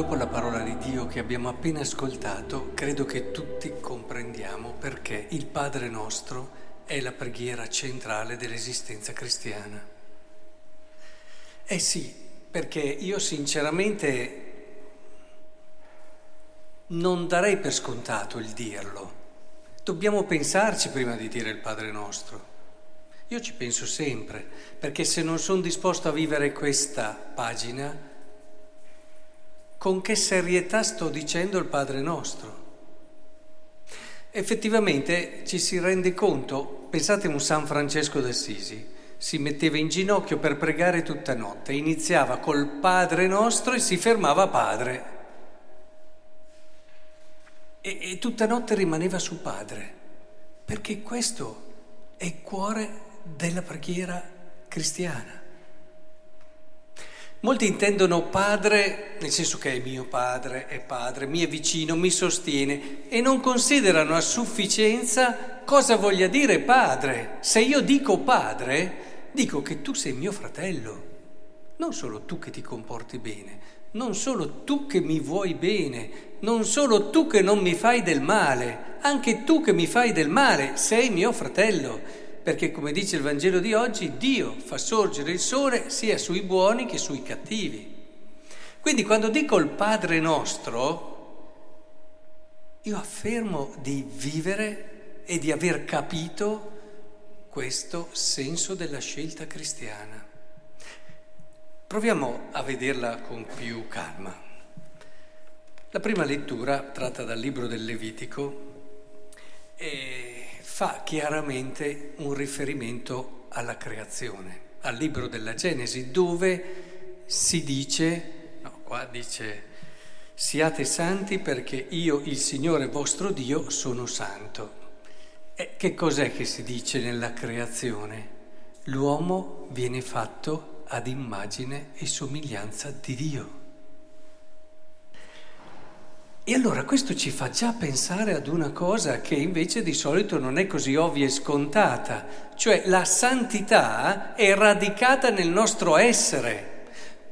Dopo la parola di Dio che abbiamo appena ascoltato, credo che tutti comprendiamo perché il Padre nostro è la preghiera centrale dell'esistenza cristiana. Eh sì, perché io sinceramente non darei per scontato il dirlo. Dobbiamo pensarci prima di dire il Padre nostro. Io ci penso sempre, perché se non sono disposto a vivere questa pagina, con che serietà sto dicendo il Padre nostro. Effettivamente ci si rende conto, pensate un San Francesco d'Assisi, si metteva in ginocchio per pregare tutta notte, iniziava col Padre nostro e si fermava Padre. E, e tutta notte rimaneva su Padre, perché questo è il cuore della preghiera cristiana. Molti intendono padre nel senso che è mio padre, è padre, mi è vicino, mi sostiene e non considerano a sufficienza cosa voglia dire padre. Se io dico padre, dico che tu sei mio fratello, non solo tu che ti comporti bene, non solo tu che mi vuoi bene, non solo tu che non mi fai del male, anche tu che mi fai del male, sei mio fratello perché come dice il Vangelo di oggi, Dio fa sorgere il sole sia sui buoni che sui cattivi. Quindi quando dico il Padre nostro, io affermo di vivere e di aver capito questo senso della scelta cristiana. Proviamo a vederla con più calma. La prima lettura, tratta dal libro del Levitico, è fa chiaramente un riferimento alla creazione, al libro della Genesi, dove si dice, no, qua dice, siate santi perché io, il Signore vostro Dio, sono santo. E che cos'è che si dice nella creazione? L'uomo viene fatto ad immagine e somiglianza di Dio. E allora questo ci fa già pensare ad una cosa che invece di solito non è così ovvia e scontata, cioè la santità è radicata nel nostro essere.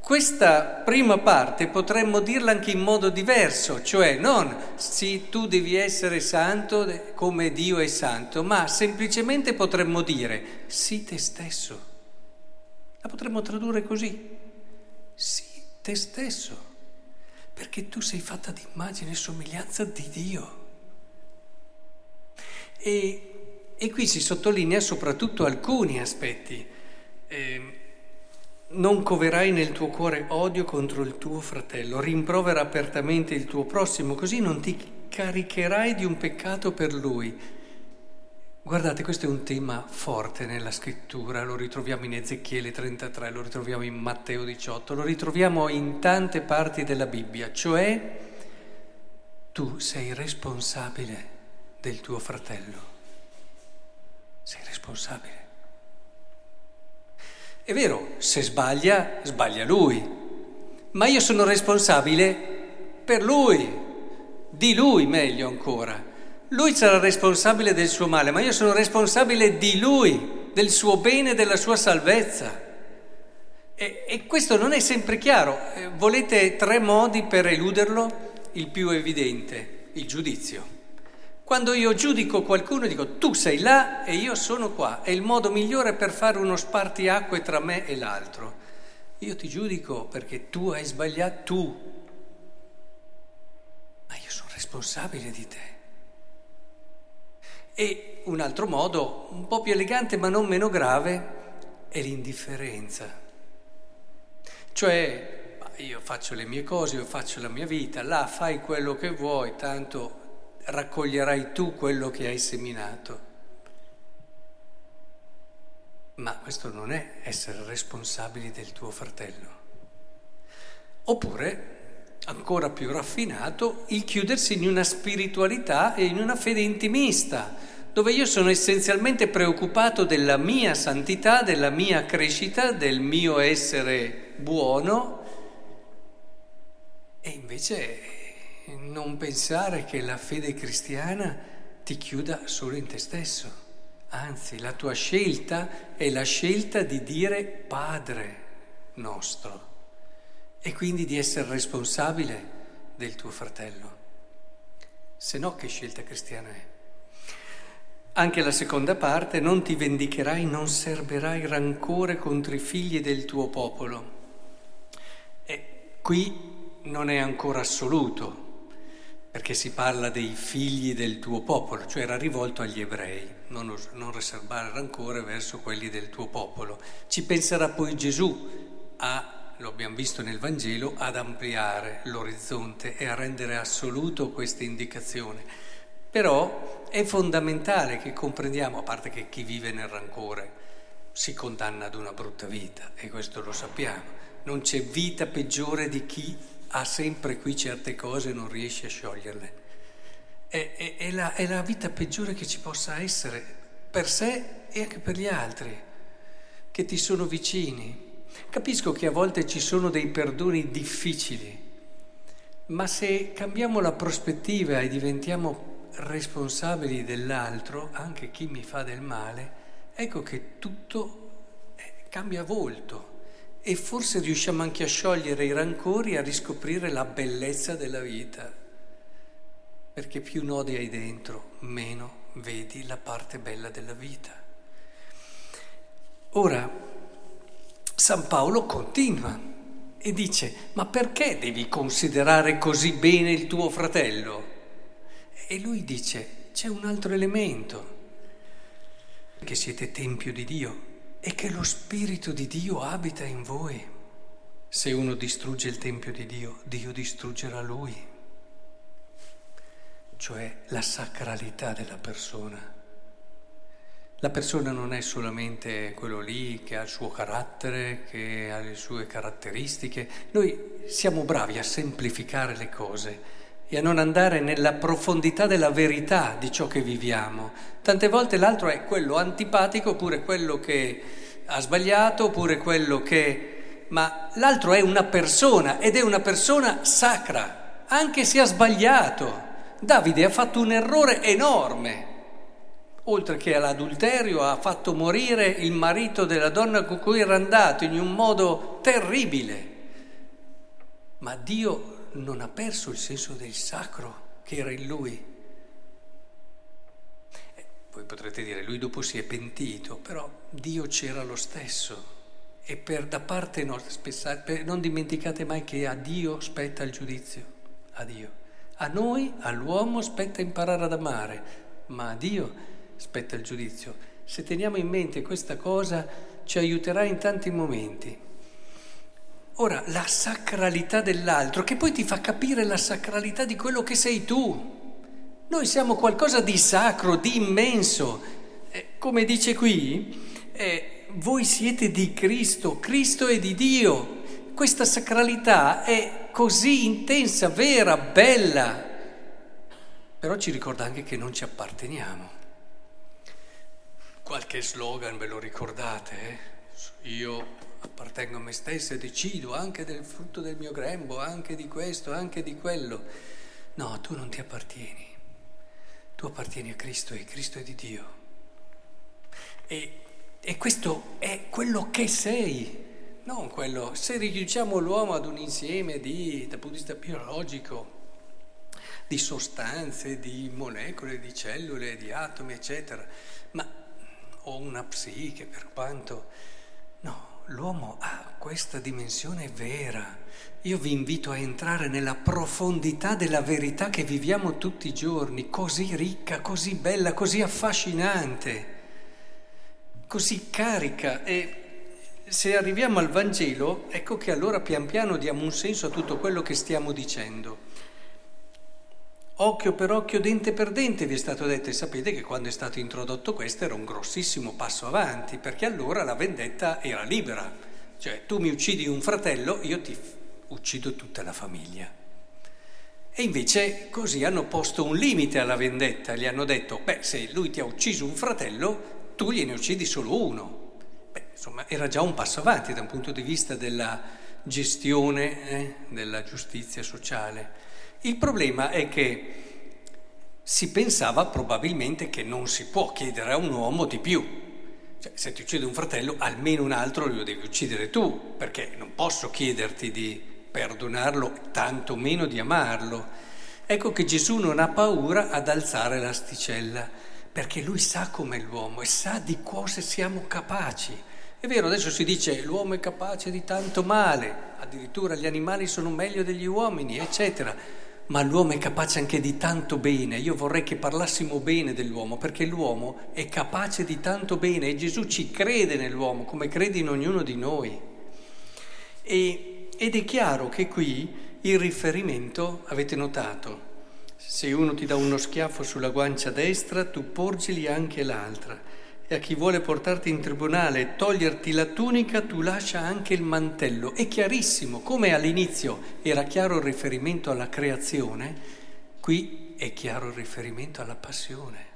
Questa prima parte potremmo dirla anche in modo diverso, cioè non sì, tu devi essere santo come Dio è santo, ma semplicemente potremmo dire sì te stesso. La potremmo tradurre così, sì te stesso perché tu sei fatta di immagine e somiglianza di Dio. E, e qui si sottolinea soprattutto alcuni aspetti. Eh, non coverai nel tuo cuore odio contro il tuo fratello, rimprovera apertamente il tuo prossimo, così non ti caricherai di un peccato per lui. Guardate, questo è un tema forte nella scrittura, lo ritroviamo in Ezechiele 33, lo ritroviamo in Matteo 18, lo ritroviamo in tante parti della Bibbia, cioè tu sei responsabile del tuo fratello, sei responsabile. È vero, se sbaglia, sbaglia lui, ma io sono responsabile per lui, di lui meglio ancora. Lui sarà responsabile del suo male, ma io sono responsabile di lui, del suo bene e della sua salvezza. E, e questo non è sempre chiaro. Eh, volete tre modi per eluderlo? Il più evidente, il giudizio. Quando io giudico qualcuno dico tu sei là e io sono qua, è il modo migliore per fare uno spartiacque tra me e l'altro. Io ti giudico perché tu hai sbagliato, tu, ma io sono responsabile di te. E un altro modo, un po' più elegante ma non meno grave, è l'indifferenza. Cioè, io faccio le mie cose, io faccio la mia vita, là fai quello che vuoi, tanto raccoglierai tu quello che hai seminato. Ma questo non è essere responsabili del tuo fratello. Oppure ancora più raffinato, il chiudersi in una spiritualità e in una fede intimista, dove io sono essenzialmente preoccupato della mia santità, della mia crescita, del mio essere buono e invece non pensare che la fede cristiana ti chiuda solo in te stesso. Anzi, la tua scelta è la scelta di dire Padre nostro e quindi di essere responsabile del tuo fratello. Se no, che scelta cristiana è? Anche la seconda parte, non ti vendicherai, non serberai rancore contro i figli del tuo popolo. E qui non è ancora assoluto, perché si parla dei figli del tuo popolo, cioè era rivolto agli ebrei, non, non riservare rancore verso quelli del tuo popolo. Ci penserà poi Gesù a, lo abbiamo visto nel Vangelo, ad ampliare l'orizzonte e a rendere assoluto questa indicazione. Però è fondamentale che comprendiamo, a parte che chi vive nel rancore si condanna ad una brutta vita, e questo lo sappiamo, non c'è vita peggiore di chi ha sempre qui certe cose e non riesce a scioglierle. È, è, è, la, è la vita peggiore che ci possa essere per sé e anche per gli altri, che ti sono vicini. Capisco che a volte ci sono dei perdoni difficili, ma se cambiamo la prospettiva e diventiamo responsabili dell'altro, anche chi mi fa del male, ecco che tutto eh, cambia volto e forse riusciamo anche a sciogliere i rancori e a riscoprire la bellezza della vita, perché più nodi hai dentro, meno vedi la parte bella della vita. Ora, San Paolo continua e dice, ma perché devi considerare così bene il tuo fratello? E lui dice, c'è un altro elemento, che siete tempio di Dio e che lo Spirito di Dio abita in voi. Se uno distrugge il Tempio di Dio, Dio distruggerà lui, cioè la sacralità della persona. La persona non è solamente quello lì che ha il suo carattere, che ha le sue caratteristiche. Noi siamo bravi a semplificare le cose e a non andare nella profondità della verità di ciò che viviamo. Tante volte l'altro è quello antipatico oppure quello che ha sbagliato oppure quello che... ma l'altro è una persona ed è una persona sacra, anche se ha sbagliato. Davide ha fatto un errore enorme. Oltre che all'adulterio ha fatto morire il marito della donna con cui era andato in un modo terribile. Ma Dio non ha perso il senso del sacro che era in lui. Eh, voi potrete dire, lui dopo si è pentito, però Dio c'era lo stesso. E per da parte nostra, non dimenticate mai che a Dio spetta il giudizio, a Dio. A noi, all'uomo, spetta imparare ad amare, ma a Dio spetta il giudizio. Se teniamo in mente questa cosa ci aiuterà in tanti momenti. Ora, la sacralità dell'altro, che poi ti fa capire la sacralità di quello che sei tu. Noi siamo qualcosa di sacro, di immenso. Eh, come dice qui, eh, voi siete di Cristo, Cristo è di Dio. Questa sacralità è così intensa, vera, bella, però ci ricorda anche che non ci apparteniamo. Qualche slogan ve lo ricordate? Eh? Io appartengo a me stesso e decido anche del frutto del mio grembo, anche di questo, anche di quello. No, tu non ti appartieni. Tu appartieni a Cristo e Cristo è di Dio. E, e questo è quello che sei, non quello. Se riduciamo l'uomo ad un insieme di, dal punto di vista biologico, di sostanze, di molecole, di cellule, di atomi, eccetera, ma o una psiche per quanto... No, l'uomo ha questa dimensione vera. Io vi invito a entrare nella profondità della verità che viviamo tutti i giorni, così ricca, così bella, così affascinante, così carica. E se arriviamo al Vangelo, ecco che allora pian piano diamo un senso a tutto quello che stiamo dicendo. Occhio per occhio, dente per dente, vi è stato detto e sapete che quando è stato introdotto questo era un grossissimo passo avanti, perché allora la vendetta era libera, cioè tu mi uccidi un fratello, io ti uccido tutta la famiglia. E invece così hanno posto un limite alla vendetta, gli hanno detto, beh, se lui ti ha ucciso un fratello, tu gliene uccidi solo uno. Beh, insomma, era già un passo avanti da un punto di vista della gestione eh, della giustizia sociale. Il problema è che si pensava probabilmente che non si può chiedere a un uomo di più. Cioè, se ti uccide un fratello, almeno un altro lo devi uccidere tu, perché non posso chiederti di perdonarlo, tanto meno di amarlo. Ecco che Gesù non ha paura ad alzare l'asticella, perché lui sa com'è l'uomo e sa di cosa siamo capaci. È vero, adesso si dice l'uomo è capace di tanto male, addirittura gli animali sono meglio degli uomini, eccetera, ma l'uomo è capace anche di tanto bene. Io vorrei che parlassimo bene dell'uomo, perché l'uomo è capace di tanto bene e Gesù ci crede nell'uomo come crede in ognuno di noi. E, ed è chiaro che qui il riferimento, avete notato, se uno ti dà uno schiaffo sulla guancia destra, tu porgili anche l'altra a chi vuole portarti in tribunale e toglierti la tunica, tu lascia anche il mantello. È chiarissimo, come all'inizio era chiaro il riferimento alla creazione, qui è chiaro il riferimento alla passione,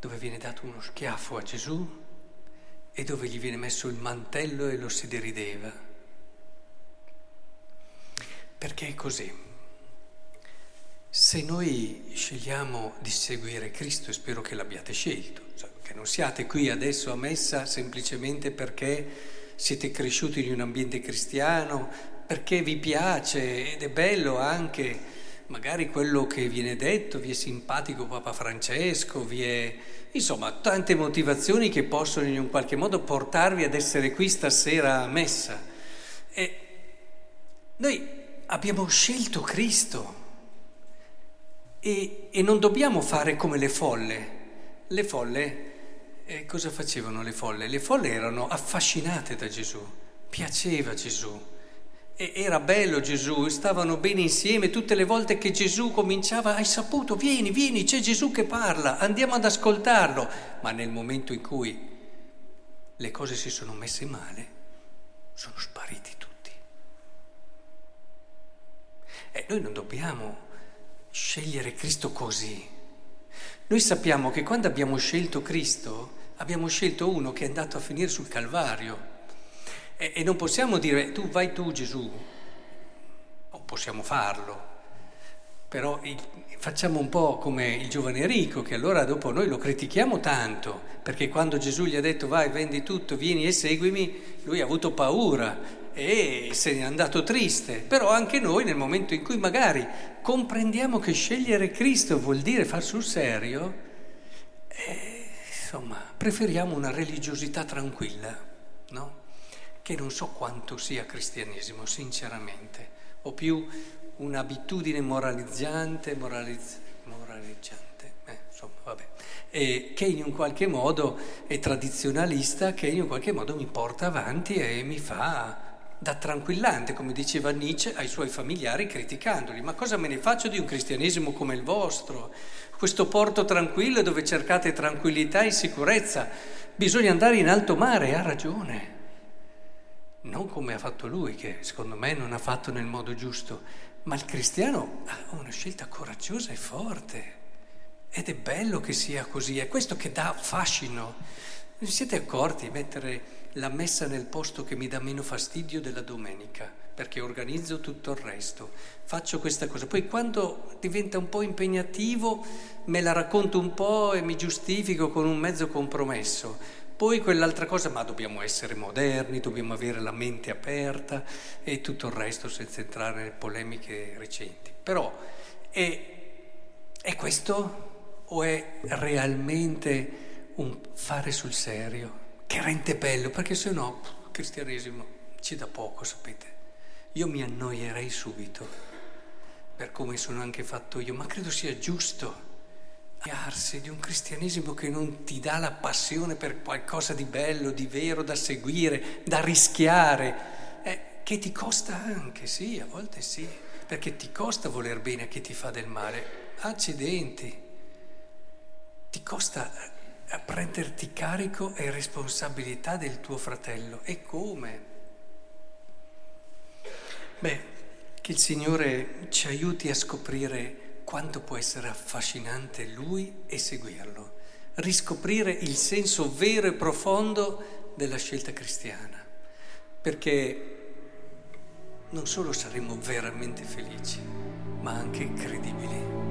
dove viene dato uno schiaffo a Gesù e dove gli viene messo il mantello e lo si derideva. Perché è così. Se noi scegliamo di seguire Cristo, e spero che l'abbiate scelto, cioè che non siate qui adesso a messa semplicemente perché siete cresciuti in un ambiente cristiano, perché vi piace ed è bello anche magari quello che viene detto, vi è simpatico Papa Francesco, vi è insomma tante motivazioni che possono in un qualche modo portarvi ad essere qui stasera a messa. E noi abbiamo scelto Cristo e, e non dobbiamo fare come le folle. Le folle, eh, cosa facevano le folle? Le folle erano affascinate da Gesù, piaceva Gesù. Era bello Gesù, stavano bene insieme tutte le volte che Gesù cominciava, hai saputo, vieni, vieni, c'è Gesù che parla, andiamo ad ascoltarlo. Ma nel momento in cui le cose si sono messe male, sono spariti tutti. E noi non dobbiamo scegliere Cristo così. Noi sappiamo che quando abbiamo scelto Cristo, abbiamo scelto uno che è andato a finire sul Calvario. E, e non possiamo dire tu vai tu Gesù, o possiamo farlo, però facciamo un po' come il giovane ricco, che allora dopo noi lo critichiamo tanto, perché quando Gesù gli ha detto vai, vendi tutto, vieni e seguimi, lui ha avuto paura e se n'è andato triste, però anche noi nel momento in cui magari comprendiamo che scegliere Cristo vuol dire far sul serio, eh, insomma, preferiamo una religiosità tranquilla, no? Che non so quanto sia cristianesimo, sinceramente, o più un'abitudine moralizzante, moralizz- moralizzante, eh, insomma, vabbè, e che in un qualche modo è tradizionalista, che in un qualche modo mi porta avanti e mi fa da tranquillante, come diceva Nietzsche ai suoi familiari criticandoli. Ma cosa me ne faccio di un cristianesimo come il vostro? Questo porto tranquillo dove cercate tranquillità e sicurezza. Bisogna andare in alto mare, ha ragione. Non come ha fatto lui, che secondo me non ha fatto nel modo giusto, ma il cristiano ha una scelta coraggiosa e forte. Ed è bello che sia così, è questo che dà fascino. Vi siete accorti mettere la messa nel posto che mi dà meno fastidio della domenica, perché organizzo tutto il resto, faccio questa cosa. Poi quando diventa un po' impegnativo me la racconto un po' e mi giustifico con un mezzo compromesso. Poi quell'altra cosa, ma dobbiamo essere moderni, dobbiamo avere la mente aperta e tutto il resto senza entrare nelle polemiche recenti. Però è, è questo o è realmente un fare sul serio? che rende bello, perché se no il cristianesimo ci dà poco, sapete. Io mi annoierei subito per come sono anche fatto io, ma credo sia giusto annoiarsi di un cristianesimo che non ti dà la passione per qualcosa di bello, di vero da seguire, da rischiare, eh, che ti costa anche, sì, a volte sì, perché ti costa voler bene a chi ti fa del male. Accidenti, ti costa a prenderti carico e responsabilità del tuo fratello. E come? Beh, che il Signore ci aiuti a scoprire quanto può essere affascinante Lui e seguirlo, riscoprire il senso vero e profondo della scelta cristiana, perché non solo saremo veramente felici, ma anche credibili.